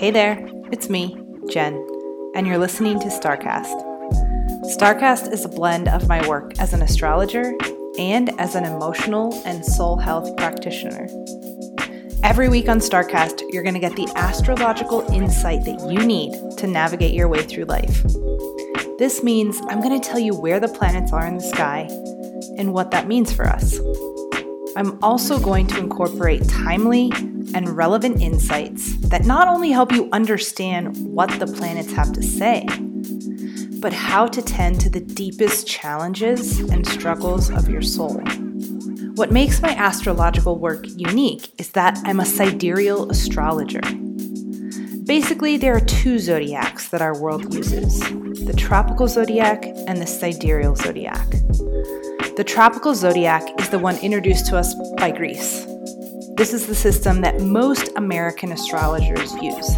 Hey there, it's me, Jen, and you're listening to StarCast. StarCast is a blend of my work as an astrologer and as an emotional and soul health practitioner. Every week on StarCast, you're going to get the astrological insight that you need to navigate your way through life. This means I'm going to tell you where the planets are in the sky and what that means for us. I'm also going to incorporate timely and relevant insights that not only help you understand what the planets have to say, but how to tend to the deepest challenges and struggles of your soul. What makes my astrological work unique is that I'm a sidereal astrologer. Basically, there are two zodiacs that our world uses the tropical zodiac and the sidereal zodiac. The tropical zodiac is the one introduced to us by Greece. This is the system that most American astrologers use.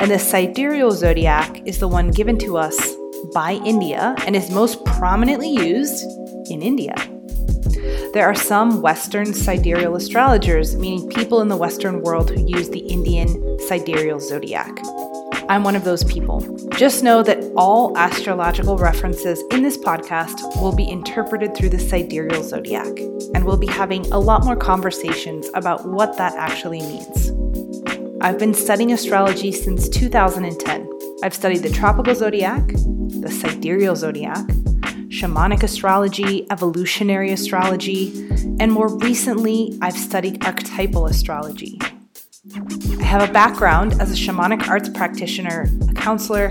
And the sidereal zodiac is the one given to us by India and is most prominently used in India. There are some Western sidereal astrologers, meaning people in the Western world who use the Indian sidereal zodiac. I'm one of those people. Just know that all astrological references in this podcast will be interpreted through the sidereal zodiac, and we'll be having a lot more conversations about what that actually means. I've been studying astrology since 2010. I've studied the tropical zodiac, the sidereal zodiac, shamanic astrology, evolutionary astrology, and more recently, I've studied archetypal astrology, have a background as a shamanic arts practitioner, a counselor,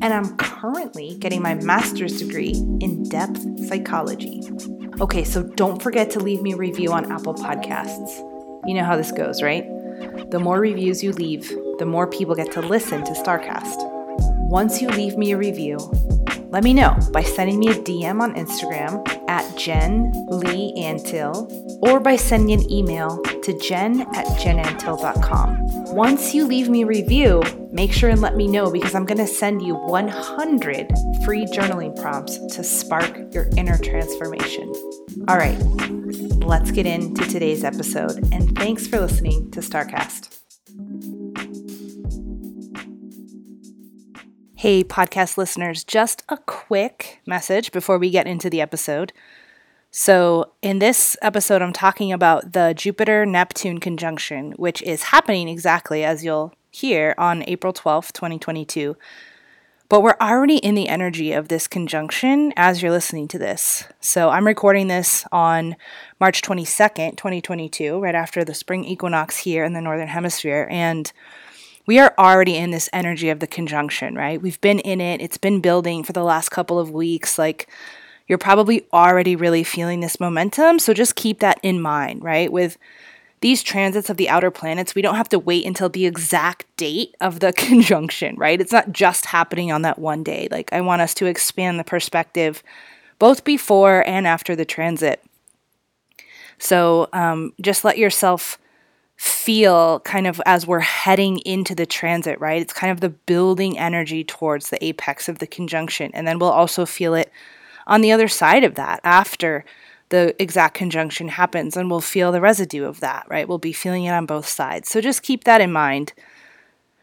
and I'm currently getting my master's degree in depth psychology. Okay, so don't forget to leave me a review on Apple Podcasts. You know how this goes, right? The more reviews you leave, the more people get to listen to StarCast. Once you leave me a review, let me know by sending me a DM on Instagram at Jen Leigh Antill or by sending an email to jen at jenantill.com. Once you leave me a review, make sure and let me know because I'm going to send you 100 free journaling prompts to spark your inner transformation. All right, let's get into today's episode, and thanks for listening to StarCast. Hey, podcast listeners, just a quick message before we get into the episode. So, in this episode, I'm talking about the Jupiter Neptune conjunction, which is happening exactly as you'll hear on April 12th, 2022. But we're already in the energy of this conjunction as you're listening to this. So, I'm recording this on March 22nd, 2022, right after the spring equinox here in the Northern Hemisphere. And we are already in this energy of the conjunction, right? We've been in it, it's been building for the last couple of weeks. Like, you're probably already really feeling this momentum. So just keep that in mind, right? With these transits of the outer planets, we don't have to wait until the exact date of the conjunction, right? It's not just happening on that one day. Like, I want us to expand the perspective both before and after the transit. So um, just let yourself feel kind of as we're heading into the transit, right? It's kind of the building energy towards the apex of the conjunction. And then we'll also feel it on the other side of that after the exact conjunction happens, and we'll feel the residue of that, right? We'll be feeling it on both sides. So just keep that in mind,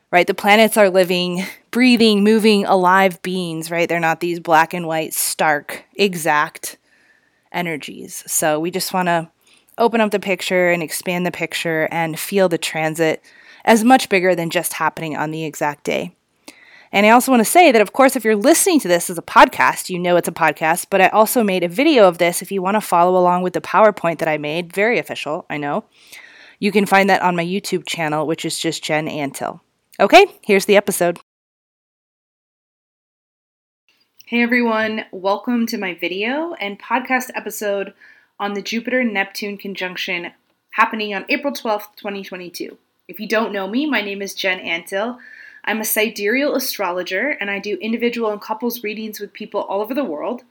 right? The planets are living, breathing, moving, alive beings, right? They're not these black and white, stark, exact energies. So we just want to open up the picture and expand the picture and feel the transit as much bigger than just happening on the exact day. And I also want to say that, of course, if you're listening to this as a podcast, you know it's a podcast, but I also made a video of this if you want to follow along with the PowerPoint that I made. Very official, I know. You can find that on my YouTube channel, which is just Jen Antill. Okay, here's the episode. Hey everyone, welcome to my video and podcast episode on the Jupiter Neptune conjunction happening on April 12th, 2022. If you don't know me, my name is Jen Antill. I'm a sidereal astrologer and I do individual and couples readings with people all over the world.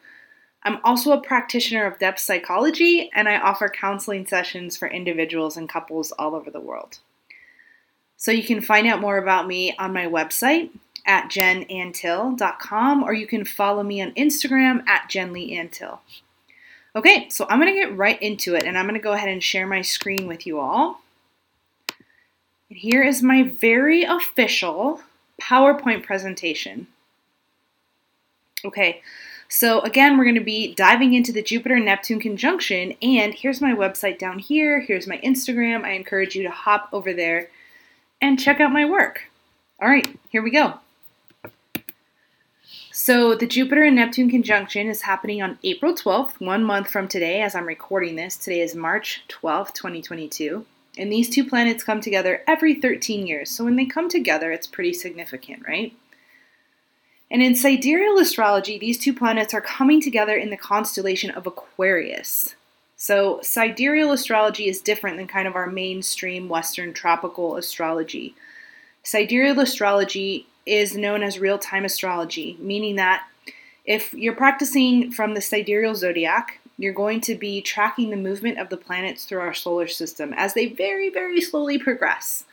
I'm also a practitioner of depth psychology and I offer counseling sessions for individuals and couples all over the world. So you can find out more about me on my website at jenantill.com or you can follow me on Instagram at jenleighantill. Okay, so I'm going to get right into it and I'm going to go ahead and share my screen with you all. And here is my very official PowerPoint presentation. Okay, so again, we're going to be diving into the Jupiter Neptune conjunction, and here's my website down here. Here's my Instagram. I encourage you to hop over there and check out my work. All right, here we go. So, the Jupiter and Neptune conjunction is happening on April 12th, one month from today, as I'm recording this. Today is March 12th, 2022. And these two planets come together every 13 years. So, when they come together, it's pretty significant, right? And in sidereal astrology, these two planets are coming together in the constellation of Aquarius. So, sidereal astrology is different than kind of our mainstream Western tropical astrology. Sidereal astrology is known as real time astrology, meaning that if you're practicing from the sidereal zodiac, you're going to be tracking the movement of the planets through our solar system as they very, very slowly progress.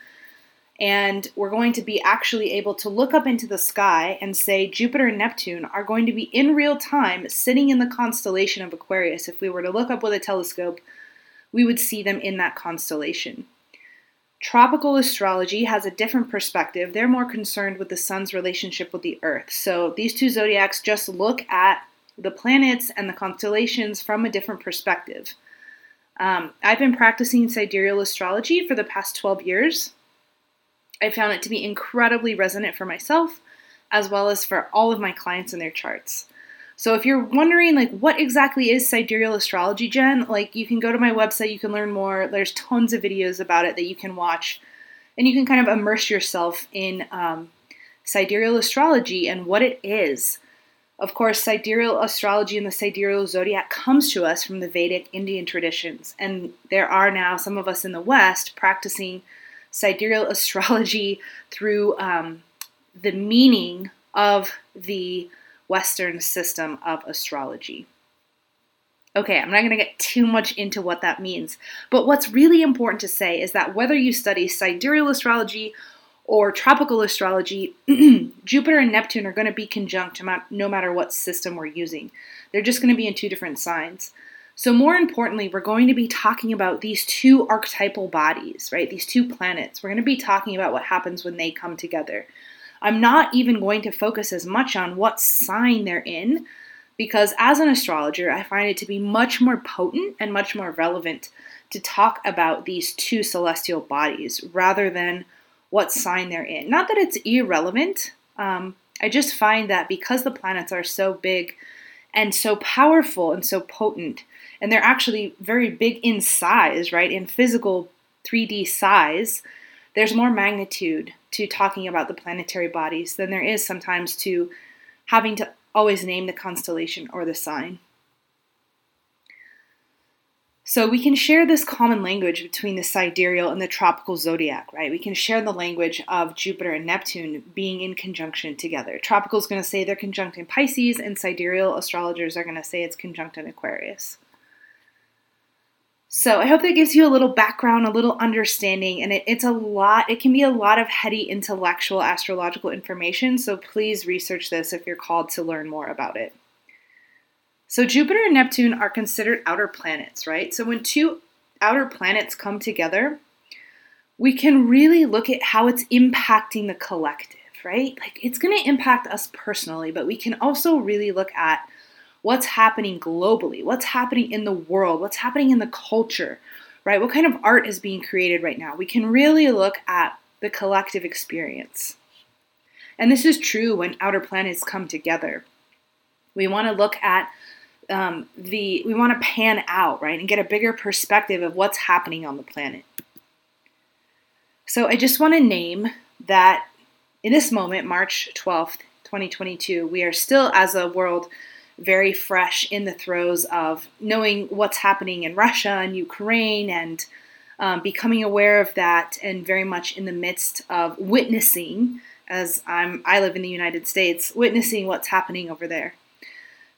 And we're going to be actually able to look up into the sky and say Jupiter and Neptune are going to be in real time sitting in the constellation of Aquarius. If we were to look up with a telescope, we would see them in that constellation. Tropical astrology has a different perspective. They're more concerned with the sun's relationship with the earth. So these two zodiacs just look at the planets and the constellations from a different perspective. Um, I've been practicing sidereal astrology for the past 12 years. I found it to be incredibly resonant for myself as well as for all of my clients and their charts. So if you're wondering like what exactly is sidereal astrology, Jen, like you can go to my website, you can learn more. There's tons of videos about it that you can watch, and you can kind of immerse yourself in um, sidereal astrology and what it is. Of course, sidereal astrology and the sidereal zodiac comes to us from the Vedic Indian traditions, and there are now some of us in the West practicing sidereal astrology through um, the meaning of the Western system of astrology. Okay, I'm not going to get too much into what that means, but what's really important to say is that whether you study sidereal astrology or tropical astrology, Jupiter and Neptune are going to be conjunct no matter what system we're using. They're just going to be in two different signs. So, more importantly, we're going to be talking about these two archetypal bodies, right? These two planets. We're going to be talking about what happens when they come together. I'm not even going to focus as much on what sign they're in because as an astrologer, I find it to be much more potent and much more relevant to talk about these two celestial bodies rather than what sign they're in. Not that it's irrelevant, um, I just find that because the planets are so big and so powerful and so potent, and they're actually very big in size, right, in physical 3D size, there's more magnitude to talking about the planetary bodies than there is sometimes to having to always name the constellation or the sign. So we can share this common language between the sidereal and the tropical zodiac, right? We can share the language of Jupiter and Neptune being in conjunction together. Tropical is going to say they're conjunct in Pisces, and sidereal astrologers are going to say it's conjunct in Aquarius. So I hope that gives you a little background, a little understanding, and it, it's a lot, it can be a lot of heady intellectual astrological information. So please research this if you're called to learn more about it. So Jupiter and Neptune are considered outer planets, right? So when two outer planets come together, we can really look at how it's impacting the collective, right? Like it's going to impact us personally, but we can also really look at what's happening globally, what's happening in the world, what's happening in the culture, right? What kind of art is being created right now? We can really look at the collective experience. And this is true when outer planets come together. We want to look at um, the, we want to pan out, right, and get a bigger perspective of what's happening on the planet. So I just want to name that in this moment, March 12th, 2022, we are still, as a world, very fresh in the throes of knowing what's happening in Russia and Ukraine and um, becoming aware of that and very much in the midst of witnessing as I'm I live in the United States witnessing what's happening over there.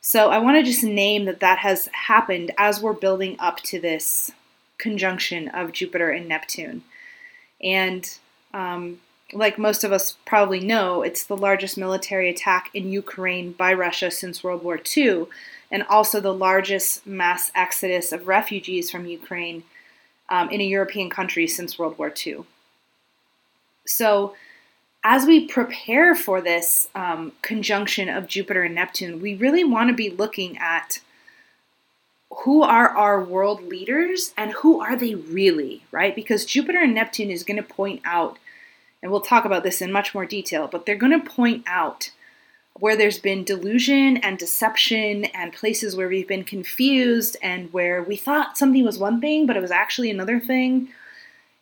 So I want to just name that that has happened as we're building up to this conjunction of Jupiter and Neptune. And um, like most of us probably know, it's the largest military attack in Ukraine by Russia since World War II, and also the largest mass exodus of refugees from Ukraine um, in a European country since World War II. So, as we prepare for this um, conjunction of Jupiter and Neptune, we really want to be looking at who are our world leaders and who are they really, right? Because Jupiter and Neptune is going to point out, and we'll talk about this in much more detail, but they're going to point out where there's been delusion and deception and places where we've been confused and where we thought something was one thing, but it was actually another thing.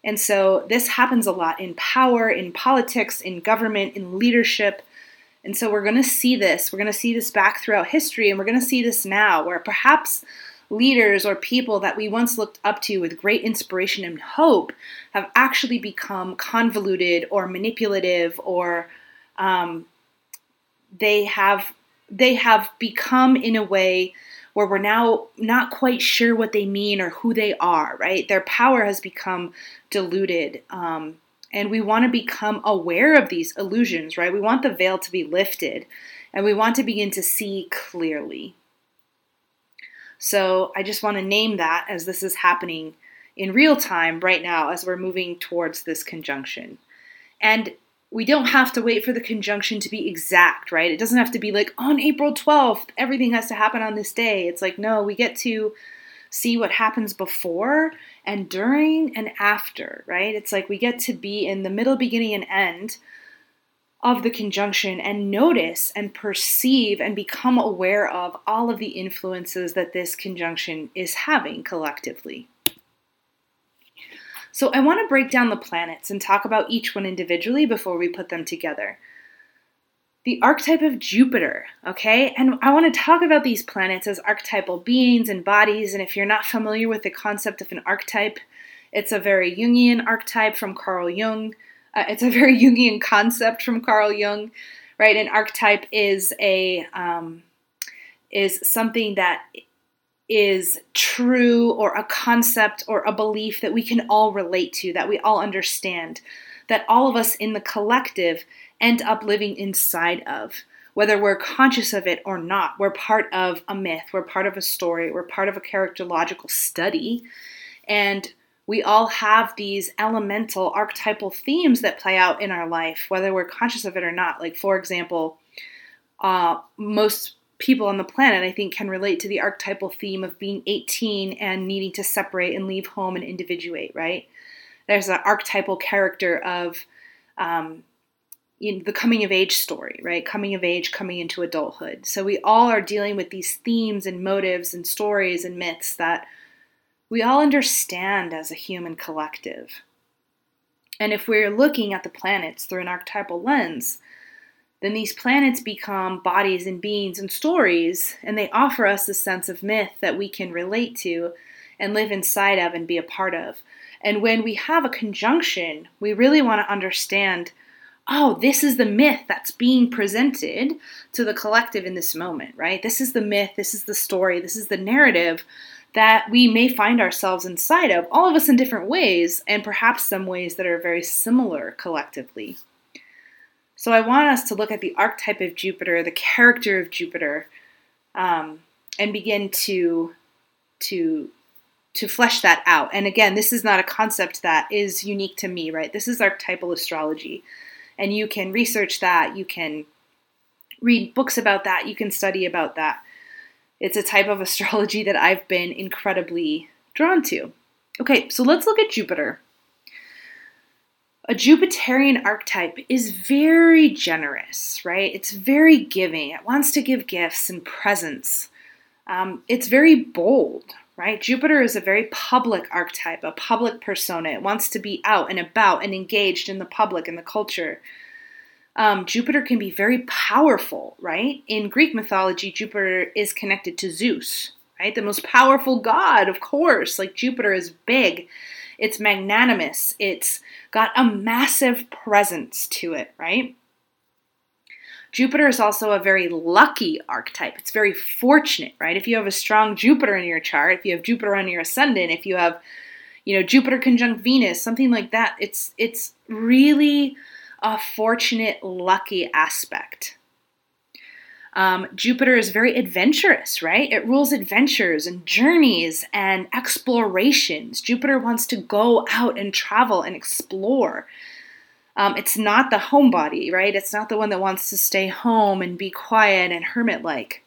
And so this happens a lot in power, in politics, in government, in leadership. And so we're going to see this. We're going to see this back throughout history, and we're going to see this now, where perhaps leaders or people that we once looked up to with great inspiration and hope have actually become convoluted or manipulative or um, they have they have become in a way where we're now not quite sure what they mean or who they are right? Their power has become diluted um, and we want to become aware of these illusions right? We want the veil to be lifted and we want to begin to see clearly so I just want to name that as this is happening in real time right now as we're moving towards this conjunction. And we don't have to wait for the conjunction to be exact, right? It doesn't have to be like on April 12th, everything has to happen on this day. It's like, no, we get to see what happens before and during and after, right? It's like we get to be in the middle, beginning, and end of the conjunction and notice and perceive and become aware of all of the influences that this conjunction is having collectively. So, I want to break down the planets and talk about each one individually before we put them together. The archetype of Jupiter, okay? And I want to talk about these planets as archetypal beings and bodies. And if you're not familiar with the concept of an archetype, it's a very Jungian archetype from Carl Jung. Uh, it's a very Jungian concept from Carl Jung, right? An archetype is a um, is something that is true or a concept or a belief that we can all relate to, that we all understand, that all of us in the collective end up living inside of. Whether we're conscious of it or not, we're part of a myth, we're part of a story, we're part of a characterological study. And we all have these elemental archetypal themes that play out in our life, whether we're conscious of it or not. Like, for example, uh, most people on the planet, I think, can relate to the archetypal theme of being 18 and needing to separate and leave home and individuate, right? There's an archetypal character of um, in the coming of age story, right? Coming of age, coming into adulthood. So we all are dealing with these themes and motives and stories and myths that we all understand as a human collective. And if we're looking at the planets through an archetypal lens, then these planets become bodies and beings and stories, and they offer us a sense of myth that we can relate to and live inside of and be a part of. And when we have a conjunction, we really want to understand oh, this is the myth that's being presented to the collective in this moment, right? This is the myth, this is the story, this is the narrative that we may find ourselves inside of, all of us in different ways, and perhaps some ways that are very similar collectively. So I want us to look at the archetype of Jupiter, the character of Jupiter, um, and begin to to to flesh that out. And again, this is not a concept that is unique to me, right? This is archetypal astrology. And you can research that, you can read books about that, you can study about that. It's a type of astrology that I've been incredibly drawn to. Okay, so let's look at Jupiter. A Jupiterian archetype is very generous, right? It's very giving. It wants to give gifts and presents. Um, it's very bold, right? Jupiter is a very public archetype, a public persona. It wants to be out and about and engaged in the public and the culture um, Jupiter can be very powerful, right? In Greek mythology, Jupiter is connected to Zeus, right? The most powerful god, of course. Like Jupiter is big, it's magnanimous, it's got a massive presence to it, right? Jupiter is also a very lucky archetype. It's very fortunate, right? If you have a strong Jupiter in your chart, if you have Jupiter on your ascendant, if you have, you know, Jupiter conjunct Venus, something like that, it's it's really a fortunate, lucky aspect. Um, Jupiter is very adventurous, right? It rules adventures and journeys and explorations. Jupiter wants to go out and travel and explore. Um, it's not the homebody, right? It's not the one that wants to stay home and be quiet and hermit like.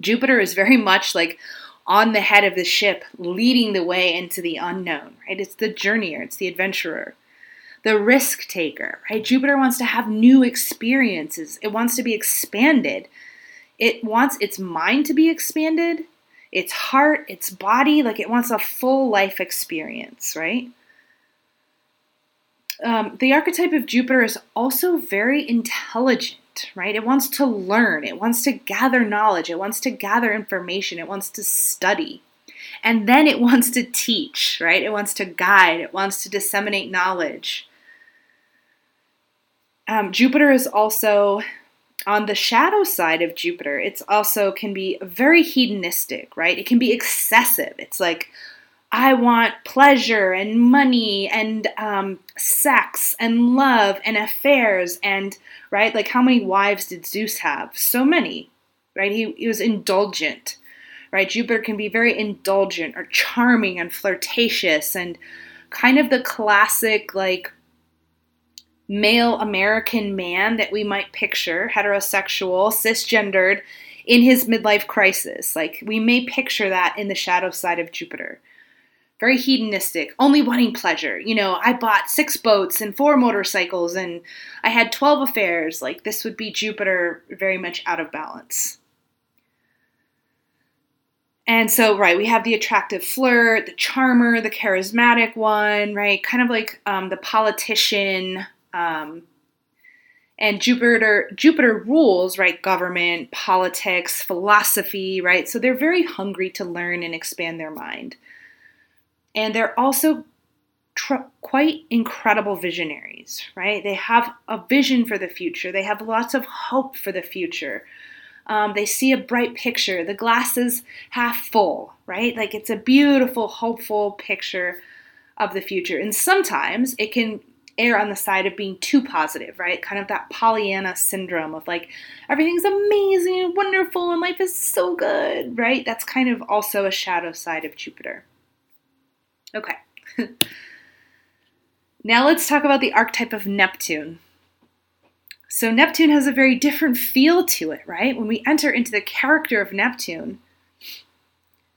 Jupiter is very much like on the head of the ship, leading the way into the unknown, right? It's the journeyer, it's the adventurer, the risk taker, right? Jupiter wants to have new experiences, it wants to be expanded. It wants its mind to be expanded, its heart, its body, like it wants a full life experience, right? Um, the archetype of Jupiter is also very intelligent, right? It wants to learn, it wants to gather knowledge, it wants to gather information, it wants to study. And then it wants to teach, right? It wants to guide, it wants to disseminate knowledge. Um, Jupiter is also on the shadow side of Jupiter, it's also can be very hedonistic, right? It can be excessive. It's like, I want pleasure and money and um, sex and love and affairs and right like how many wives did Zeus have? So many, right? He, he was indulgent, right? Jupiter can be very indulgent or charming and flirtatious and kind of the classic like male American man that we might picture, heterosexual, cisgendered, in his midlife crisis. Like we may picture that in the shadow side of Jupiter very hedonistic, only wanting pleasure. You know, I bought six boats and four motorcycles and I had 12 affairs. Like, this would be Jupiter very much out of balance. And so, right, we have the attractive flirt, the charmer, the charismatic one, right? Kind of like um, the politician. Um, and Jupiter Jupiter rules, right? Government, politics, philosophy, right? So they're very hungry to learn and expand their mind and they're also tr- quite incredible visionaries, right? They have a vision for the future, they have lots of hope for the future. Um, they see a bright picture. The glass is half full, right? Like it's a beautiful, hopeful picture of the future. And sometimes it can err on the side of being too positive, right? Kind of that Pollyanna syndrome of like everything's amazing and wonderful and life is so good, right? That's kind of also a shadow side of Jupiter. Okay. now let's talk about the archetype of Neptune. So, Neptune has a very different feel to it, right? When we enter into the character of Neptune,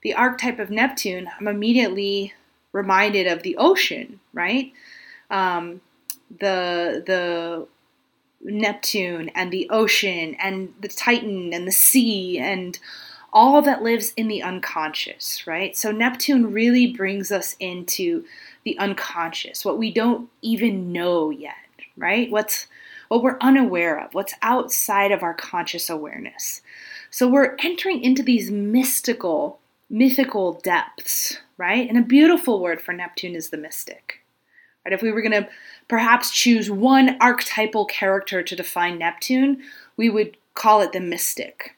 the archetype of Neptune, I'm immediately reminded of the ocean, right? Um, the the Neptune and the ocean and the Titan and the sea and all that lives in the unconscious, right? So Neptune really brings us into the unconscious, what we don't even know yet, right? What's what we're unaware of, what's outside of our conscious awareness. So we're entering into these mystical, mythical depths, right? And a beautiful word for Neptune is the mystic. Right? If we were going to perhaps choose one archetypal character to define Neptune, we would call it the mystic.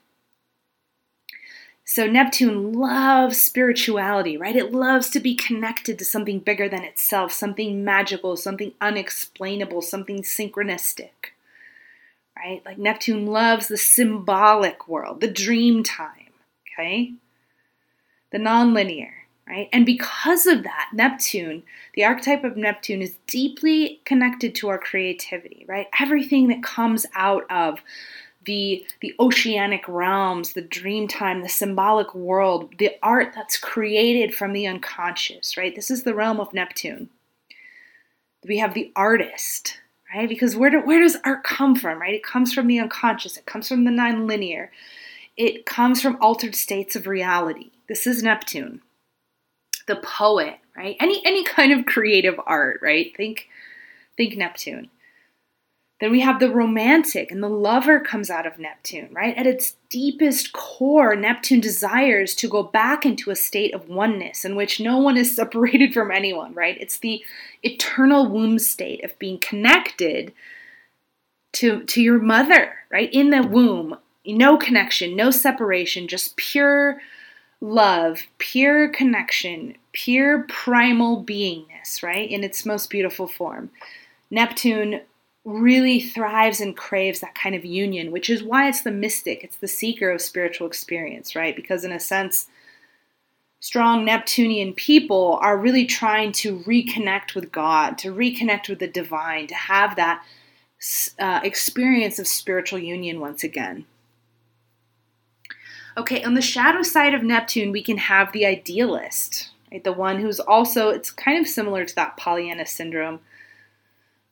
So Neptune loves spirituality, right? It loves to be connected to something bigger than itself, something magical, something unexplainable, something synchronistic, right? Like Neptune loves the symbolic world, the dream time, okay? The nonlinear, right? And because of that, Neptune, the archetype of Neptune is deeply connected to our creativity, right? Everything that comes out of the the oceanic realms, the dream time, the symbolic world, the art that's created from the unconscious, right? This is the realm of Neptune. We have the artist, right? Because where do, where does art come from, right? It comes from the unconscious. It comes from the non-linear. It comes from altered states of reality. This is Neptune. The poet, right? Any any kind of creative art, right? Think think Neptune. Then we have the romantic, and the lover comes out of Neptune, right? At its deepest core, Neptune desires to go back into a state of oneness in which no one is separated from anyone, right? It's the eternal womb state of being connected to, to your mother, right? In the womb, no connection, no separation, just pure love, pure connection, pure primal beingness, right? In its most beautiful form. Neptune really thrives and craves that kind of union, which is why it's the mystic, it's the seeker of spiritual experience, right? Because in a sense, strong Neptunian people are really trying to reconnect with God, to reconnect with the divine, to have that uh, experience of spiritual union once again. Okay, on the shadow side of Neptune, we can have the idealist, right? The one who's also, it's kind of similar to that Pollyanna syndrome,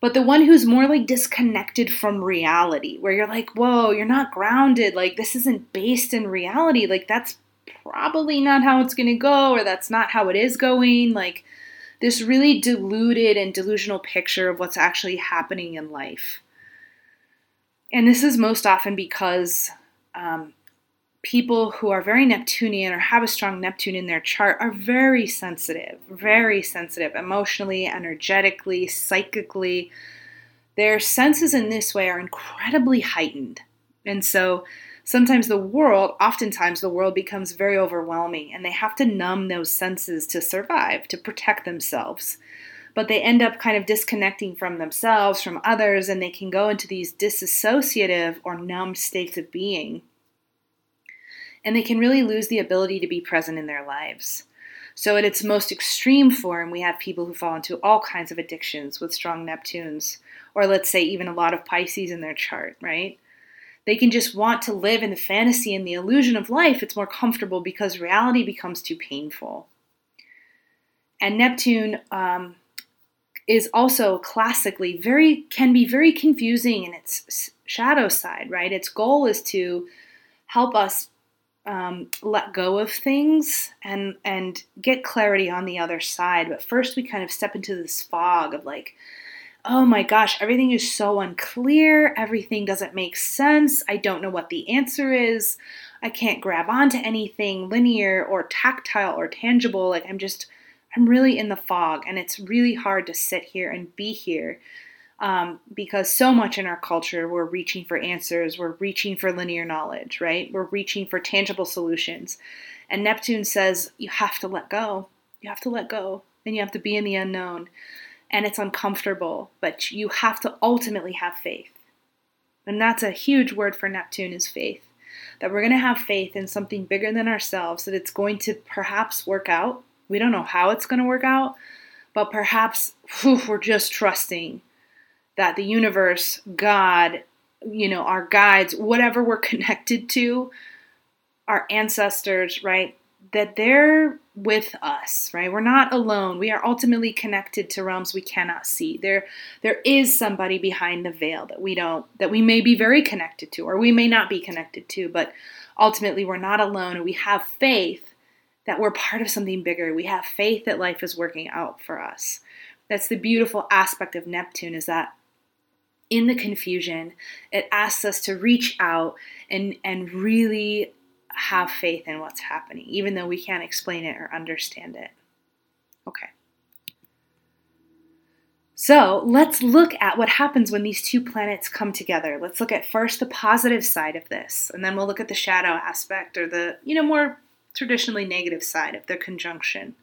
but the one who's more like disconnected from reality, where you're like, whoa, you're not grounded. Like, this isn't based in reality. Like, that's probably not how it's going to go or that's not how it is going. Like this really diluted and delusional picture of what's actually happening in life. And this is most often because um, people who are very Neptunian or have a strong Neptune in their chart are very sensitive, very sensitive emotionally, energetically, psychically. Their senses in this way are incredibly heightened. And so sometimes the world, oftentimes the world becomes very overwhelming and they have to numb those senses to survive, to protect themselves. But they end up kind of disconnecting from themselves, from others, and they can go into these disassociative or numb states of being. And they can really lose the ability to be present in their lives. So, at its most extreme form, we have people who fall into all kinds of addictions with strong Neptunes, or let's say even a lot of Pisces in their chart, right? They can just want to live in the fantasy and the illusion of life. It's more comfortable because reality becomes too painful. And Neptune um, is also classically very, can be very confusing in its shadow side, right? Its goal is to help us um, let go of things and and get clarity on the other side. But first, we kind of step into this fog of like, oh my gosh, everything is so unclear. Everything doesn't make sense. I don't know what the answer is. I can't grab onto anything linear or tactile or tangible. Like I'm just, I'm really in the fog, and it's really hard to sit here and be here. Um, because so much in our culture, we're reaching for answers, we're reaching for linear knowledge, right? We're reaching for tangible solutions. And Neptune says, you have to let go. You have to let go, and you have to be in the unknown and it's uncomfortable, but you have to ultimately have faith. And that's a huge word for Neptune is faith. That we're going to have faith in something bigger than ourselves, that it's going to perhaps work out. We don't know how it's going to work out, but perhaps whew, we're just trusting that the universe, God, you know, our guides, whatever we're connected to, our ancestors, right? That they're with us, right? We're not alone. We are ultimately connected to realms we cannot see. There there is somebody behind the veil that we don't that we may be very connected to or we may not be connected to, but ultimately we're not alone and we have faith that we're part of something bigger. We have faith that life is working out for us. That's the beautiful aspect of Neptune is that in the confusion, it asks us to reach out and and really have faith in what's happening, even though we can't explain it or understand it. Okay. So let's look at what happens when these two planets come together. Let's look at first the positive side of this, and then we'll look at the shadow aspect or the, you know, more traditionally negative side of the conjunction.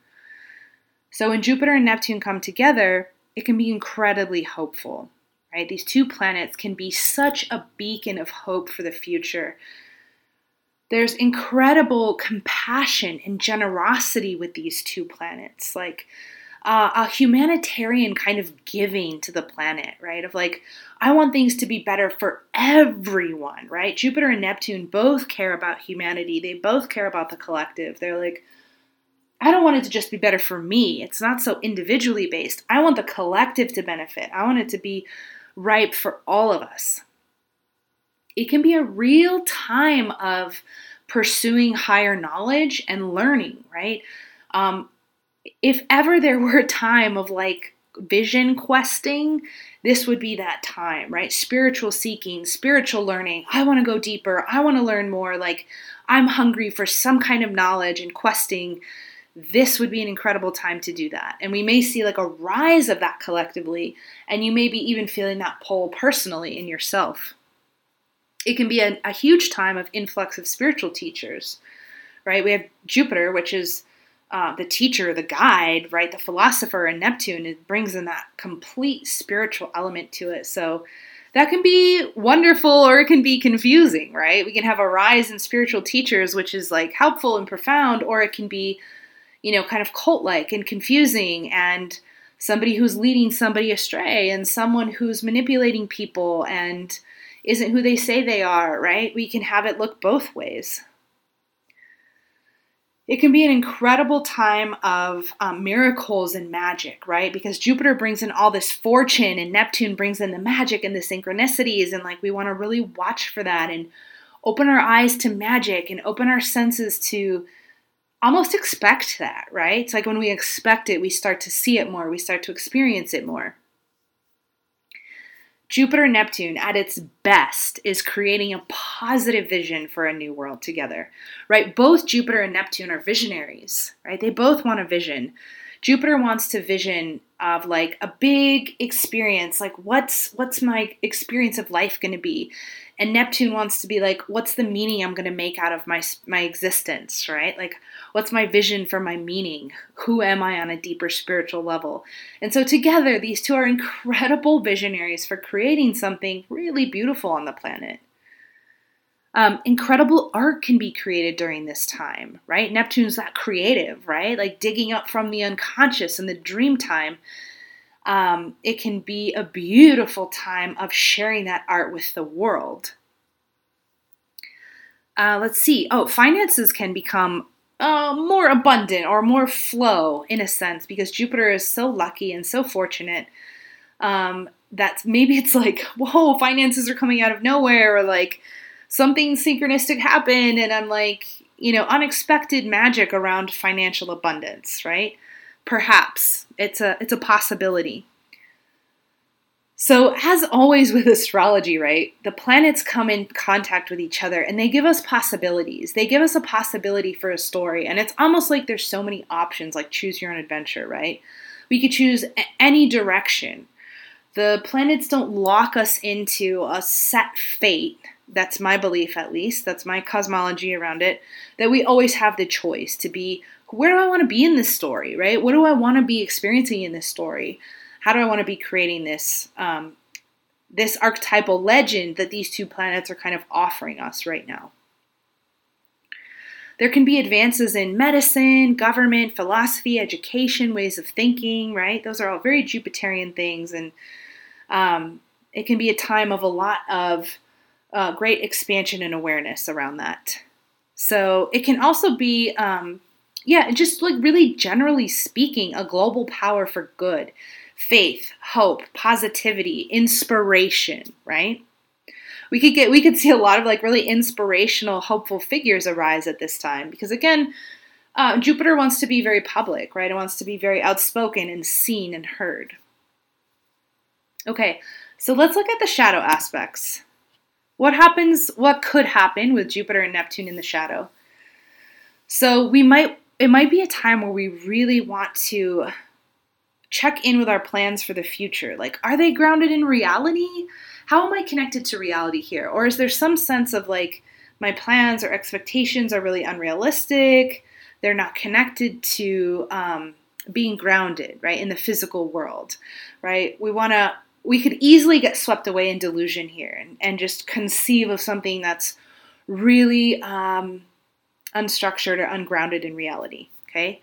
So when Jupiter and Neptune come together, it can be incredibly hopeful, right? These two planets can be such a beacon of hope for the future. There's incredible compassion and generosity with these two planets like uh, a humanitarian kind of giving to the planet right? Of like i want things to be better for everyone right? Jupiter and neptune both care about humanity. They both care about the collective. They're like i don't want it to just be better for me. It's not so individually based. I want the collective to benefit. I want it to be ripe for all of us it can be a real time of pursuing higher knowledge and learning, right? Um, if ever there were a time of like vision questing, this would be that time, right? Spiritual seeking, spiritual learning. I want to go deeper. I want to learn more. Like, I'm hungry for some kind of knowledge and questing. This would be an incredible time to do that. And we may see like a rise of that collectively, and you may be even feeling that pull personally in yourself it can be a, a huge time of influx of spiritual teachers, right? We have Jupiter, which is uh, the teacher, the guide, right? The philosopher, and Neptune it brings in that complete spiritual element to it. So that can be wonderful or it can be confusing, right? We can have a rise in spiritual teachers, which is like helpful and profound, or it can be you know, kind of cult like and confusing, and somebody who's leading somebody astray, and someone who's manipulating people and isn't who they say they are, right? We can have it look both ways. It can be an incredible time of um, miracles and magic, right? Because Jupiter brings in all this fortune and Neptune brings in the magic and the synchronicities. And like we want to really watch for that and open our eyes to magic and open our senses to almost expect that, right? It's like when we expect it, we start to see it more, we start to experience it more. Jupiter Neptune at its best is creating a positive vision for a new world together, right? Both Jupiter and Neptune are visionaries, right? They both want a vision. Jupiter wants to vision of like a big experience, like what's what's my experience of life going to be? and Neptune wants to be like, what's the meaning I'm going to make out of my my existence, right? Like, what's my vision for my meaning? Who am I on a deeper spiritual level? And so together, these two are incredible visionaries for creating something really beautiful on the planet. Um, incredible art can be created during this time, right? Neptune's that creative, right? Like digging up from the unconscious and the dream time um, it can be a beautiful time of sharing that art with the world. Uh, let's see. Oh, finances can become uh, more abundant or more flow in a sense because Jupiter is so lucky and so fortunate um, that maybe it's like, whoa, finances are coming out of nowhere, or like something synchronistic happened, and I'm like, you know, unexpected magic around financial abundance, right? Perhaps it's a it's a possibility. So, as always with astrology, right, the planets come in contact with each other and they give us possibilities. They give us a possibility for a story. And it's almost like there's so many options, like choose your own adventure, right? We could choose any direction. The planets don't lock us into a set fate. That's my belief, at least. That's my cosmology around it. That we always have the choice to be where do I want to be in this story, right? What do I want to be experiencing in this story? How do I want to be creating this um, this archetypal legend that these two planets are kind of offering us right now? There can be advances in medicine, government, philosophy, education, ways of thinking, right? Those are all very Jupiterian things, and um, it can be a time of a lot of uh, great expansion and awareness around that. So it can also be um, yeah, just like really generally speaking, a global power for good, faith, hope, positivity, inspiration, right? We could get we could see a lot of like really inspirational, hopeful figures arise at this time because again, uh, Jupiter wants to be very public, right? It wants to be very outspoken and seen and heard. Okay, so let's look at the shadow aspects. What happens, what could happen with Jupiter and Neptune in the shadow? So we might it might be a time where we really want to check in with our plans for the future. Like, are they grounded in reality? How am I connected to reality here? Or is there some sense of like my plans or expectations are really unrealistic? They're not connected to um, being grounded, right, in the physical world, right? We want to, we could easily get swept away in delusion here and, and just conceive of something that's really um, unstructured or ungrounded in reality. Okay.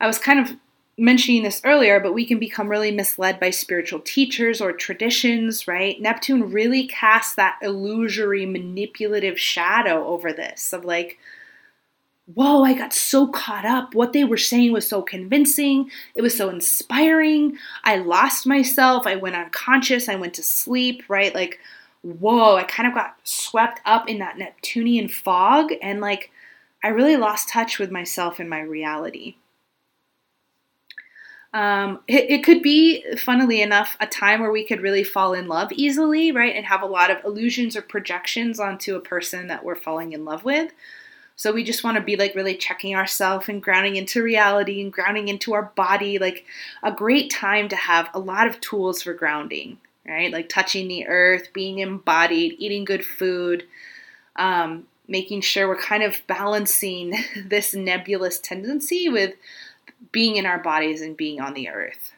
I was kind of mentioning this earlier, but we can become really misled by spiritual teachers or traditions, right? Neptune really casts that illusory, manipulative shadow over this of like, whoa, I got so caught up. What they were saying was so convincing. It was so inspiring. I lost myself. I went unconscious. I went to sleep, right? Like, whoa, I kind of got swept up in that Neptunian fog and like, I really lost touch with myself and my reality. Um, it, it, could be, funnily enough, a time where we could really fall in love easily, right? And have a lot of illusions or projections onto a person that we're falling in love with. So we just want to be like really checking ourselves and grounding into reality and grounding into our body. Like a great time to have a lot of tools for grounding, right? Like touching the earth, being embodied, eating good food, um, making sure we're kind of balancing this nebulous tendency with being in our bodies and being on the earth.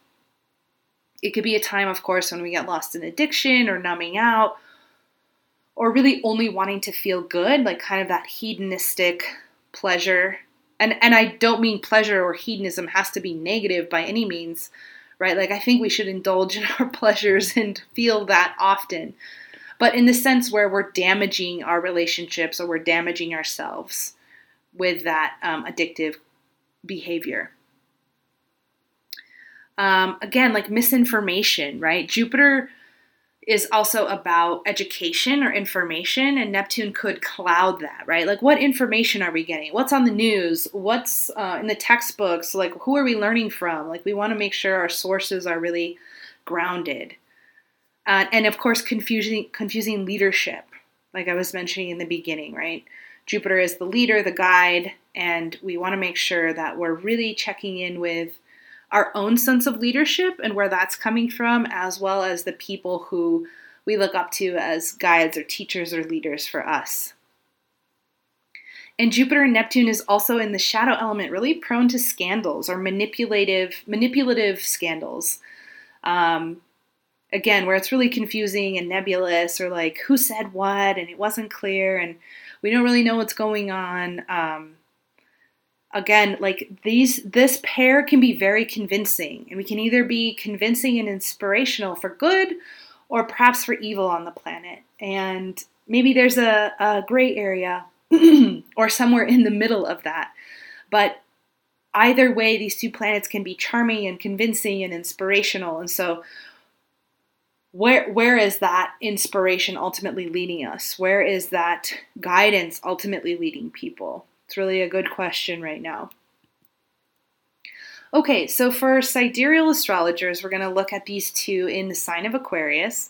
It could be a time, of course, when we get lost in addiction or numbing out, or really only wanting to feel good, like kind of that hedonistic pleasure and and I don't mean pleasure or hedonism has to be negative by any means, right? Like I think we should indulge in our pleasures and feel that often. But in the sense where we're damaging our relationships or we're damaging ourselves with that um, addictive behavior. Um, again, like misinformation, right? Jupiter is also about education or information, and Neptune could cloud that, right? Like, what information are we getting? What's on the news? What's uh, in the textbooks? Like, who are we learning from? Like, we want to make sure our sources are really grounded. Uh, and of course, confusing confusing leadership, like I was mentioning in the beginning, right? Jupiter is the leader, the guide, and we want to make sure that we're really checking in with our own sense of leadership and where that's coming from, as well as the people who we look up to as guides or teachers or leaders for us. And Jupiter and Neptune is also in the shadow element, really prone to scandals or manipulative manipulative scandals. Um, again, where it's really confusing and nebulous, or like who said what and it wasn't clear, and we don't really know what's going on. Um, again like these this pair can be very convincing and we can either be convincing and inspirational for good or perhaps for evil on the planet. And maybe there's a, a gray area or somewhere in the middle of that. But either way these two planets can be charming and convincing and inspirational. And so where where is that inspiration ultimately leading us? Where is that guidance ultimately leading people it's really a good question right now. Okay, so for sidereal astrologers, we're going to look at these two in the sign of Aquarius.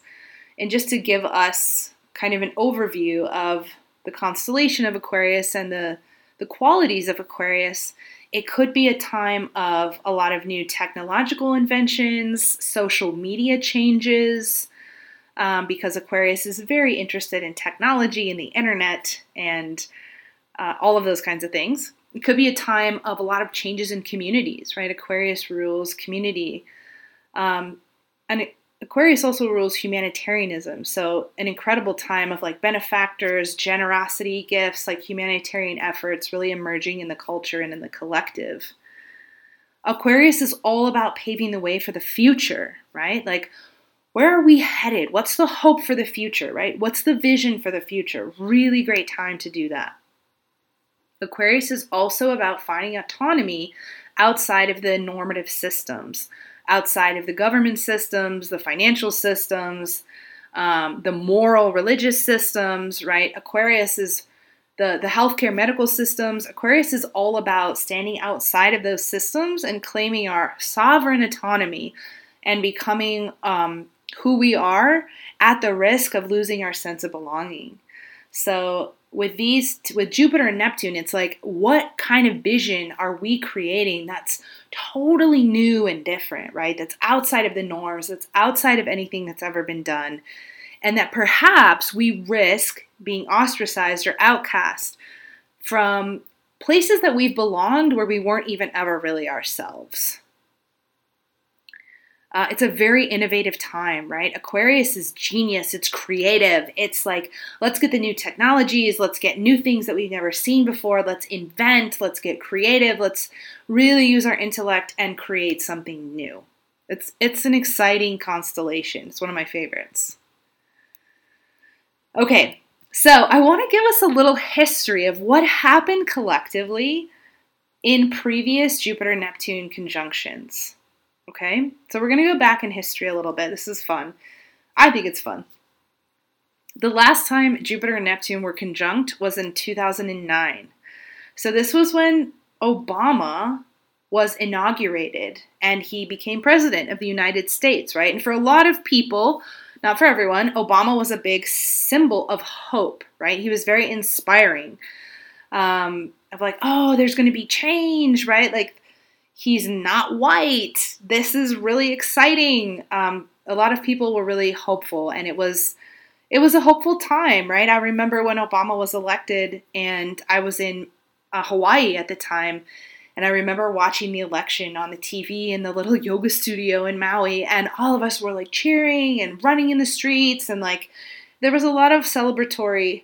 And just to give us kind of an overview of the constellation of Aquarius and the, the qualities of Aquarius, it could be a time of a lot of new technological inventions, social media changes, um, because Aquarius is very interested in technology and the internet and uh, all of those kinds of things. It could be a time of a lot of changes in communities, right? Aquarius rules community. Um, and Aquarius also rules humanitarianism. So, an incredible time of like benefactors, generosity, gifts, like humanitarian efforts really emerging in the culture and in the collective. Aquarius is all about paving the way for the future, right? Like, where are we headed? What's the hope for the future, right? What's the vision for the future? Really great time to do that. Aquarius is also about finding autonomy outside of the normative systems, outside of the government systems, the financial systems, um, the moral religious systems, right? Aquarius is the, the healthcare medical systems. Aquarius is all about standing outside of those systems and claiming our sovereign autonomy and becoming um, who we are at the risk of losing our sense of belonging. So with these with Jupiter and Neptune, it's like what kind of vision are we creating that's totally new and different, right? That's outside of the norms, that's outside of anything that's ever been done. And that perhaps we risk being ostracized or outcast from places that we've belonged where we weren't even ever really ourselves. Uh, it's a very innovative time, right? Aquarius is genius. It's creative. It's like, let's get the new technologies. Let's get new things that we've never seen before. Let's invent. Let's get creative. Let's really use our intellect and create something new. It's, it's an exciting constellation. It's one of my favorites. Okay, so I want to give us a little history of what happened collectively in previous Jupiter Neptune conjunctions. Okay, so we're going to go back in history a little bit. This is fun. I think it's fun. The last time Jupiter and Neptune were conjunct was in 2009. So this was when Obama was inaugurated and he became president of the United States, right? And for a lot of people, not for everyone, Obama was a big symbol of hope, right? He was very inspiring. Um, of like, oh, there's going to be change, right? Like he's not white. This is really exciting. Um, a lot of people were really hopeful, and it was it was a hopeful time, right? I remember when Obama was elected, and I was in uh, Hawaii at the time, and I remember watching the election on the TV in the little yoga studio in Maui, and all of us were like cheering and running in the streets, and like there was a lot of celebratory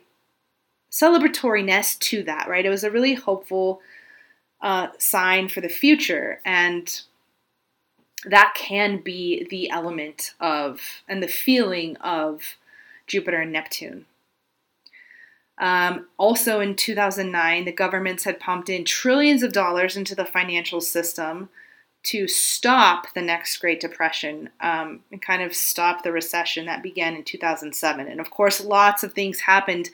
celebratoriness to that, right? It was a really hopeful uh, sign for the future. And that can be the element of and the feeling of Jupiter and Neptune. Um, also in 2009, the governments had pumped in trillions of dollars into the financial system to stop the next Great Depression um, and kind of stop the recession that began in 2007. And of course, lots of things happened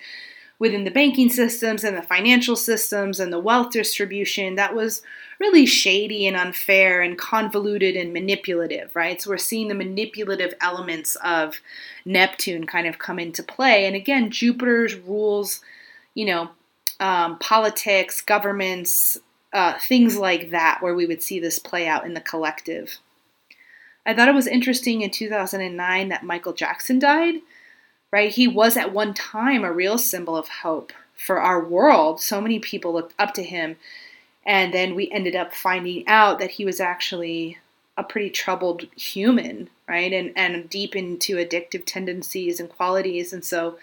within the banking systems and the financial systems and the wealth distribution that was really shady and unfair and convoluted and manipulative, right? So we're seeing the manipulative elements of Neptune kind of come into play. And again, Jupiter's rules, you know, um, politics, governments, uh, things like that, where we would see this play out in the collective. I thought it was interesting in 2009 that Michael Jackson died, right? He was at one time a real symbol of hope for our world. So many people looked up to him and then we ended up finding out that he was actually a pretty troubled human, right? And and deep into addictive tendencies and qualities. And so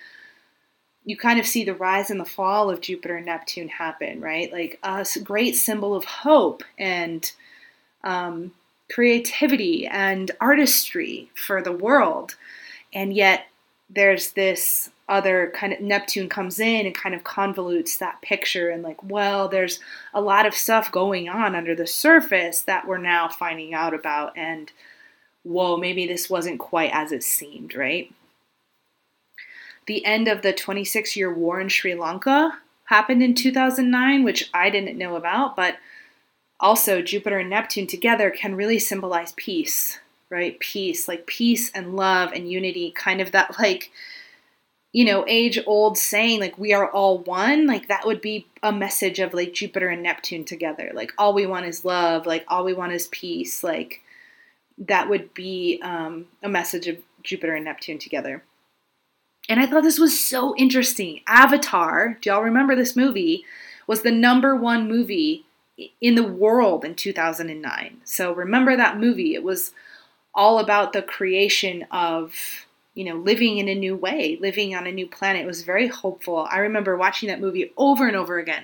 you kind of see the rise and the fall of Jupiter and Neptune happen, right? Like a great symbol of hope and um, creativity and artistry for the world. And yet there's this other kind of Neptune comes in and kind of convolutes that picture and like, well, there's a lot of stuff going on under the surface that we're now finding out about and whoa, maybe this wasn't quite as it seemed, right? The end of the 26 year war in Sri Lanka happened in 2009, which I didn't know about, but also Jupiter and Neptune together can really symbolize peace, right? Peace, like peace and love and unity, kind of that like you know, age old saying like we are all one, like that would be a message of like Jupiter and Neptune together. Like all we want is love, like all we want is peace. Like that would be um, a message of Jupiter and Neptune together. And I thought this was so interesting. Avatar, do y'all remember this movie? Was the number one movie in the world in 2009. So remember that movie. It was all about the creation of you know, living in a new way, living on a new planet. It was very hopeful. I remember watching that movie over and over again.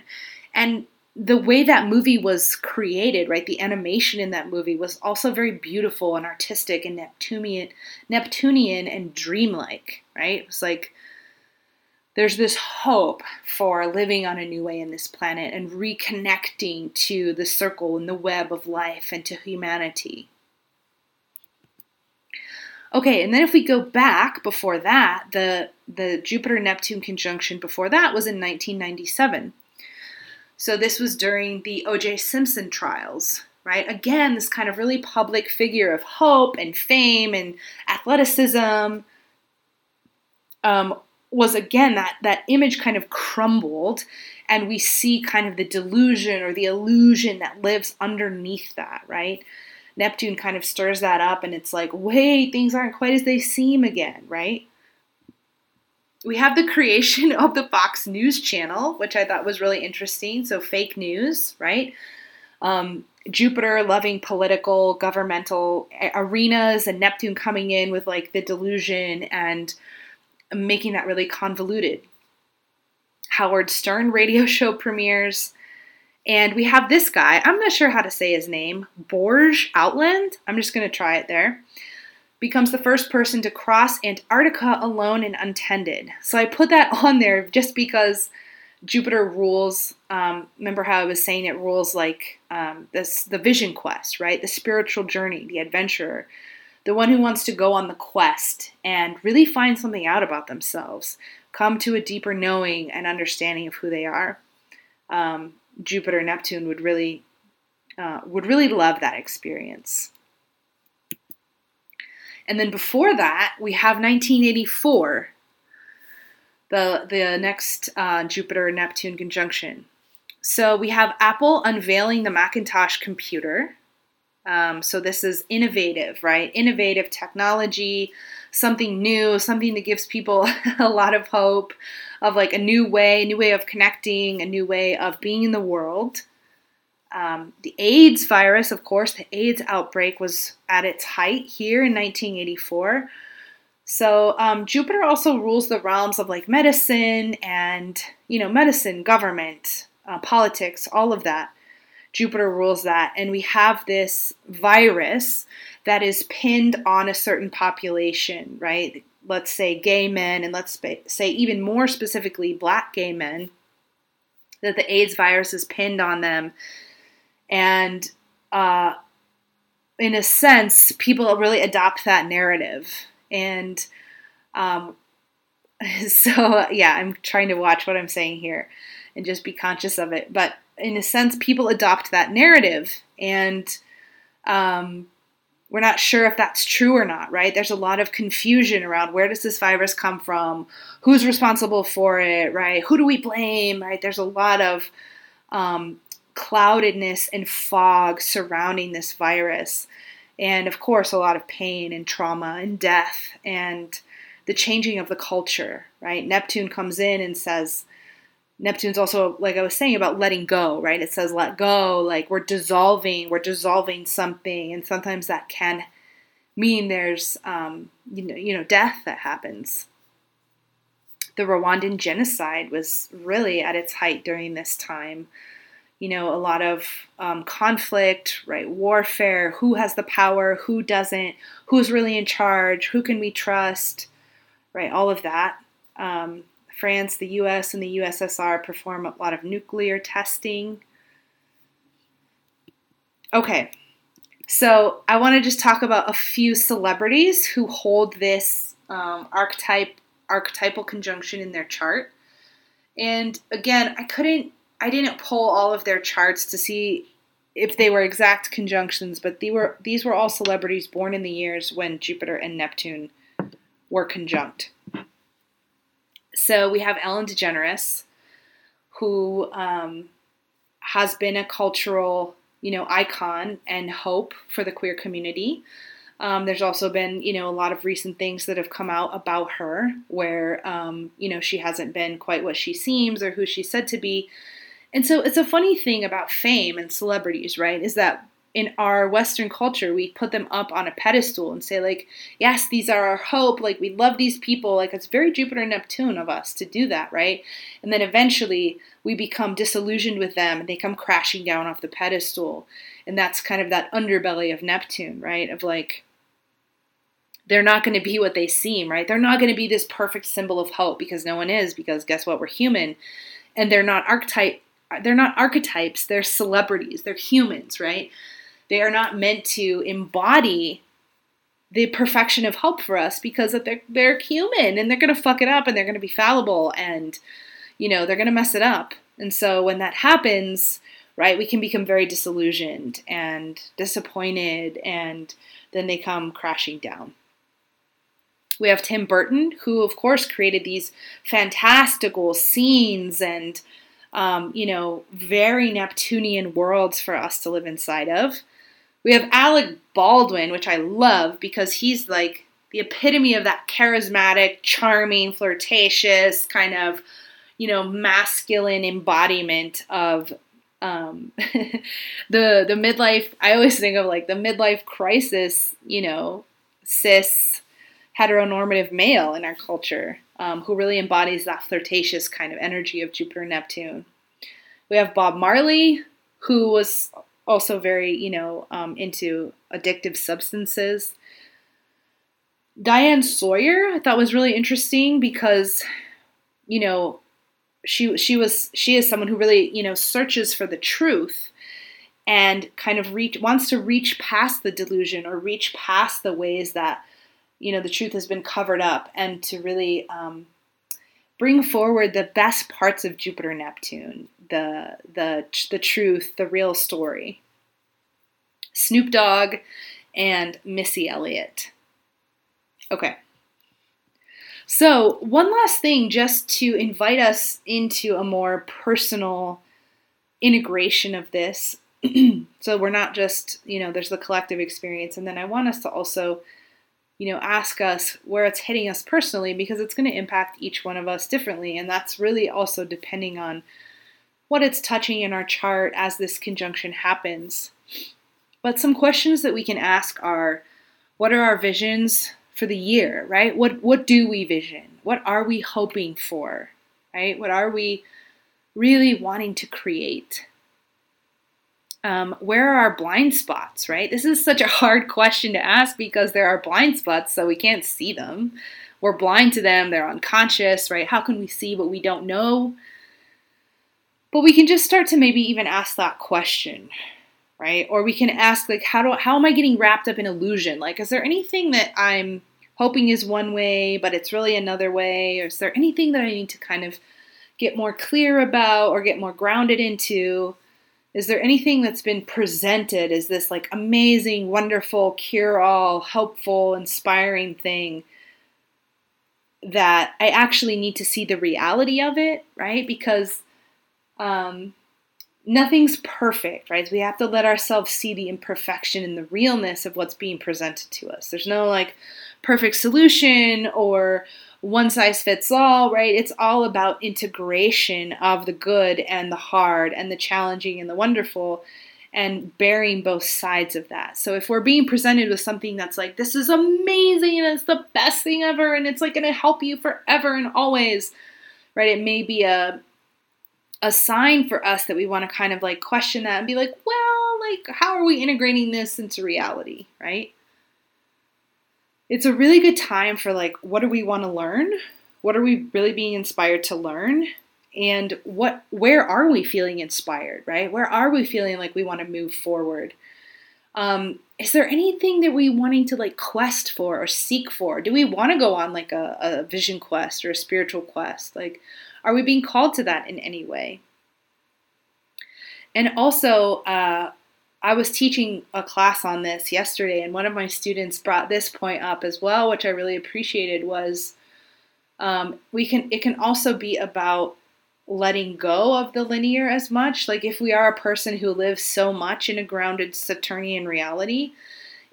And the way that movie was created, right? The animation in that movie was also very beautiful and artistic and Neptunian, Neptunian and dreamlike, right? It was like there's this hope for living on a new way in this planet and reconnecting to the circle and the web of life and to humanity. Okay, and then if we go back before that, the the Jupiter Neptune conjunction before that was in 1997. So this was during the O.J. Simpson trials, right? Again, this kind of really public figure of hope and fame and athleticism um, was again that that image kind of crumbled, and we see kind of the delusion or the illusion that lives underneath that, right? Neptune kind of stirs that up and it's like, wait, things aren't quite as they seem again, right? We have the creation of the Fox News channel, which I thought was really interesting. So, fake news, right? Um, Jupiter loving political, governmental arenas, and Neptune coming in with like the delusion and making that really convoluted. Howard Stern radio show premieres. And we have this guy, I'm not sure how to say his name, Borge Outland. I'm just going to try it there. Becomes the first person to cross Antarctica alone and untended. So I put that on there just because Jupiter rules. Um, remember how I was saying it rules like um, this, the vision quest, right? The spiritual journey, the adventurer, the one who wants to go on the quest and really find something out about themselves, come to a deeper knowing and understanding of who they are. Um, Jupiter Neptune would really uh, would really love that experience. And then before that, we have 1984, the the next uh, Jupiter Neptune conjunction. So we have Apple unveiling the Macintosh computer. Um, so this is innovative, right? Innovative technology, something new, something that gives people a lot of hope of like a new way, a new way of connecting, a new way of being in the world. Um, the AIDS virus, of course, the AIDS outbreak was at its height here in 1984. So um, Jupiter also rules the realms of like medicine and you know medicine, government, uh, politics, all of that. Jupiter rules that. And we have this virus that is pinned on a certain population, right? Let's say gay men, and let's say even more specifically, black gay men, that the AIDS virus is pinned on them. And uh, in a sense, people really adopt that narrative. And um, so, yeah, I'm trying to watch what I'm saying here and just be conscious of it. But in a sense, people adopt that narrative, and um, we're not sure if that's true or not, right? There's a lot of confusion around where does this virus come from, who's responsible for it, right? Who do we blame, right? There's a lot of um, cloudedness and fog surrounding this virus, and of course, a lot of pain and trauma and death and the changing of the culture, right? Neptune comes in and says, Neptune's also, like I was saying, about letting go, right? It says let go, like we're dissolving, we're dissolving something, and sometimes that can mean there's, um, you know, you know, death that happens. The Rwandan genocide was really at its height during this time. You know, a lot of um, conflict, right? Warfare. Who has the power? Who doesn't? Who's really in charge? Who can we trust? Right? All of that. Um, France, the US, and the USSR perform a lot of nuclear testing. Okay, so I want to just talk about a few celebrities who hold this um, archetype archetypal conjunction in their chart. And again, I couldn't, I didn't pull all of their charts to see if they were exact conjunctions, but they were these were all celebrities born in the years when Jupiter and Neptune were conjunct. So we have Ellen DeGeneres, who um, has been a cultural, you know, icon and hope for the queer community. Um, there's also been, you know, a lot of recent things that have come out about her where, um, you know, she hasn't been quite what she seems or who she's said to be. And so it's a funny thing about fame and celebrities, right? Is that in our Western culture, we put them up on a pedestal and say, like, yes, these are our hope. Like, we love these people. Like, it's very Jupiter Neptune of us to do that, right? And then eventually we become disillusioned with them and they come crashing down off the pedestal. And that's kind of that underbelly of Neptune, right? Of like, they're not going to be what they seem, right? They're not going to be this perfect symbol of hope because no one is, because guess what? We're human. And they're not archetype. They're not archetypes. They're celebrities. They're humans, right? They are not meant to embody the perfection of hope for us because they're they're human and they're gonna fuck it up and they're gonna be fallible and you know they're gonna mess it up. And so when that happens, right, we can become very disillusioned and disappointed and then they come crashing down. We have Tim Burton, who of course created these fantastical scenes and um, you know, very Neptunian worlds for us to live inside of. We have Alec Baldwin, which I love because he's like the epitome of that charismatic, charming, flirtatious kind of, you know, masculine embodiment of um, the the midlife. I always think of like the midlife crisis, you know, cis heteronormative male in our culture um, who really embodies that flirtatious kind of energy of Jupiter Neptune. We have Bob Marley, who was also very, you know, um, into addictive substances. Diane Sawyer, I thought was really interesting because, you know, she she was she is someone who really you know searches for the truth and kind of reach wants to reach past the delusion or reach past the ways that you know the truth has been covered up and to really um, bring forward the best parts of Jupiter Neptune, the the the truth, the real story. Snoop Dogg and Missy Elliott. Okay. So, one last thing just to invite us into a more personal integration of this. so, we're not just, you know, there's the collective experience, and then I want us to also you know, ask us where it's hitting us personally because it's going to impact each one of us differently. And that's really also depending on what it's touching in our chart as this conjunction happens. But some questions that we can ask are what are our visions for the year, right? What what do we vision? What are we hoping for? Right? What are we really wanting to create? Um, where are our blind spots, right? This is such a hard question to ask because there are blind spots, so we can't see them. We're blind to them, they're unconscious, right? How can we see what we don't know? But we can just start to maybe even ask that question, right? Or we can ask like how do how am I getting wrapped up in illusion? Like is there anything that I'm hoping is one way but it's really another way? Or is there anything that I need to kind of get more clear about or get more grounded into? Is there anything that's been presented as this like amazing, wonderful, cure all, helpful, inspiring thing that I actually need to see the reality of it, right? Because um, nothing's perfect, right? We have to let ourselves see the imperfection and the realness of what's being presented to us. There's no like perfect solution or one size fits all, right? It's all about integration of the good and the hard and the challenging and the wonderful and bearing both sides of that. So if we're being presented with something that's like, this is amazing and it's the best thing ever and it's like going to help you forever and always, right? It may be a a sign for us that we want to kind of like question that and be like, well, like, how are we integrating this into reality, right? It's a really good time for like, what do we want to learn? What are we really being inspired to learn? And what, where are we feeling inspired, right? Where are we feeling like we want to move forward? Um, is there anything that we wanting to like quest for or seek for? Do we want to go on like a, a vision quest or a spiritual quest? Like, are we being called to that in any way? And also, uh, I was teaching a class on this yesterday, and one of my students brought this point up as well, which I really appreciated. Was um, we can it can also be about letting go of the linear as much. Like if we are a person who lives so much in a grounded Saturnian reality,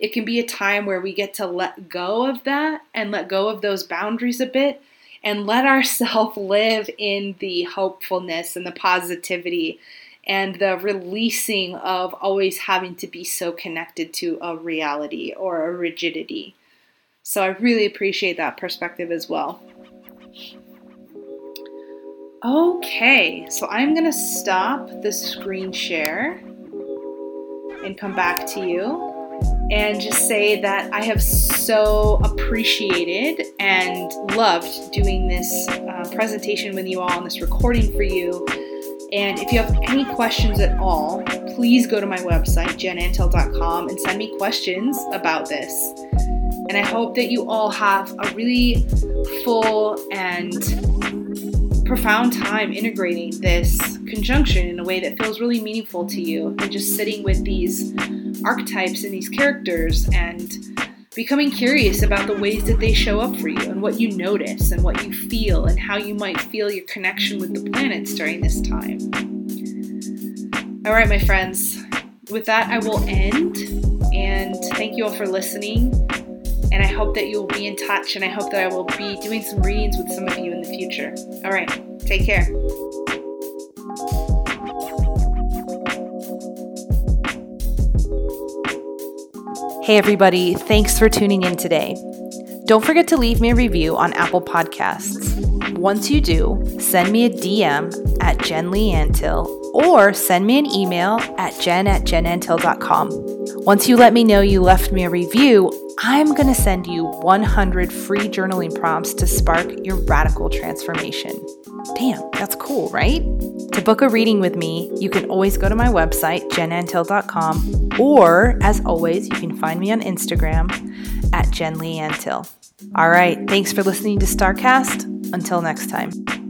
it can be a time where we get to let go of that and let go of those boundaries a bit and let ourselves live in the hopefulness and the positivity and the releasing of always having to be so connected to a reality or a rigidity. So I really appreciate that perspective as well. Okay, so I'm to stop the screen share and come back to you and just say that I have so appreciated and loved doing this uh, presentation with you all and this recording for you. And if you have any questions at all, please go to my website, jenantill.com, and send me questions about this. And I hope that you all have a really full and profound time integrating this conjunction in a way that feels really meaningful to you and just sitting with these archetypes and these characters and becoming curious about the ways that they show up for you and what you notice and what you feel and how you might feel your connection with the planets during this time. All right, my friends, with that, I will end and thank you all for listening. And I hope that you will be in touch and I hope that I will be doing some readings with some of you in the future. All right, take care. Hey, everybody, thanks for tuning in today. Don't forget to leave me a review on Apple Podcasts. Once you do, send me a DM at Jen Leigh Antill or send me an email at jen at jenantill.com. Once you let me know you left me a review, I'm going to send you 100 free journaling prompts to spark your radical transformation. Damn, that's cool, right? To book a reading with me, you can always go to my website, jenantill.com, or as always, you can find me on Instagram at jenleighantill. All right, thanks for listening to StarCast. Until next time.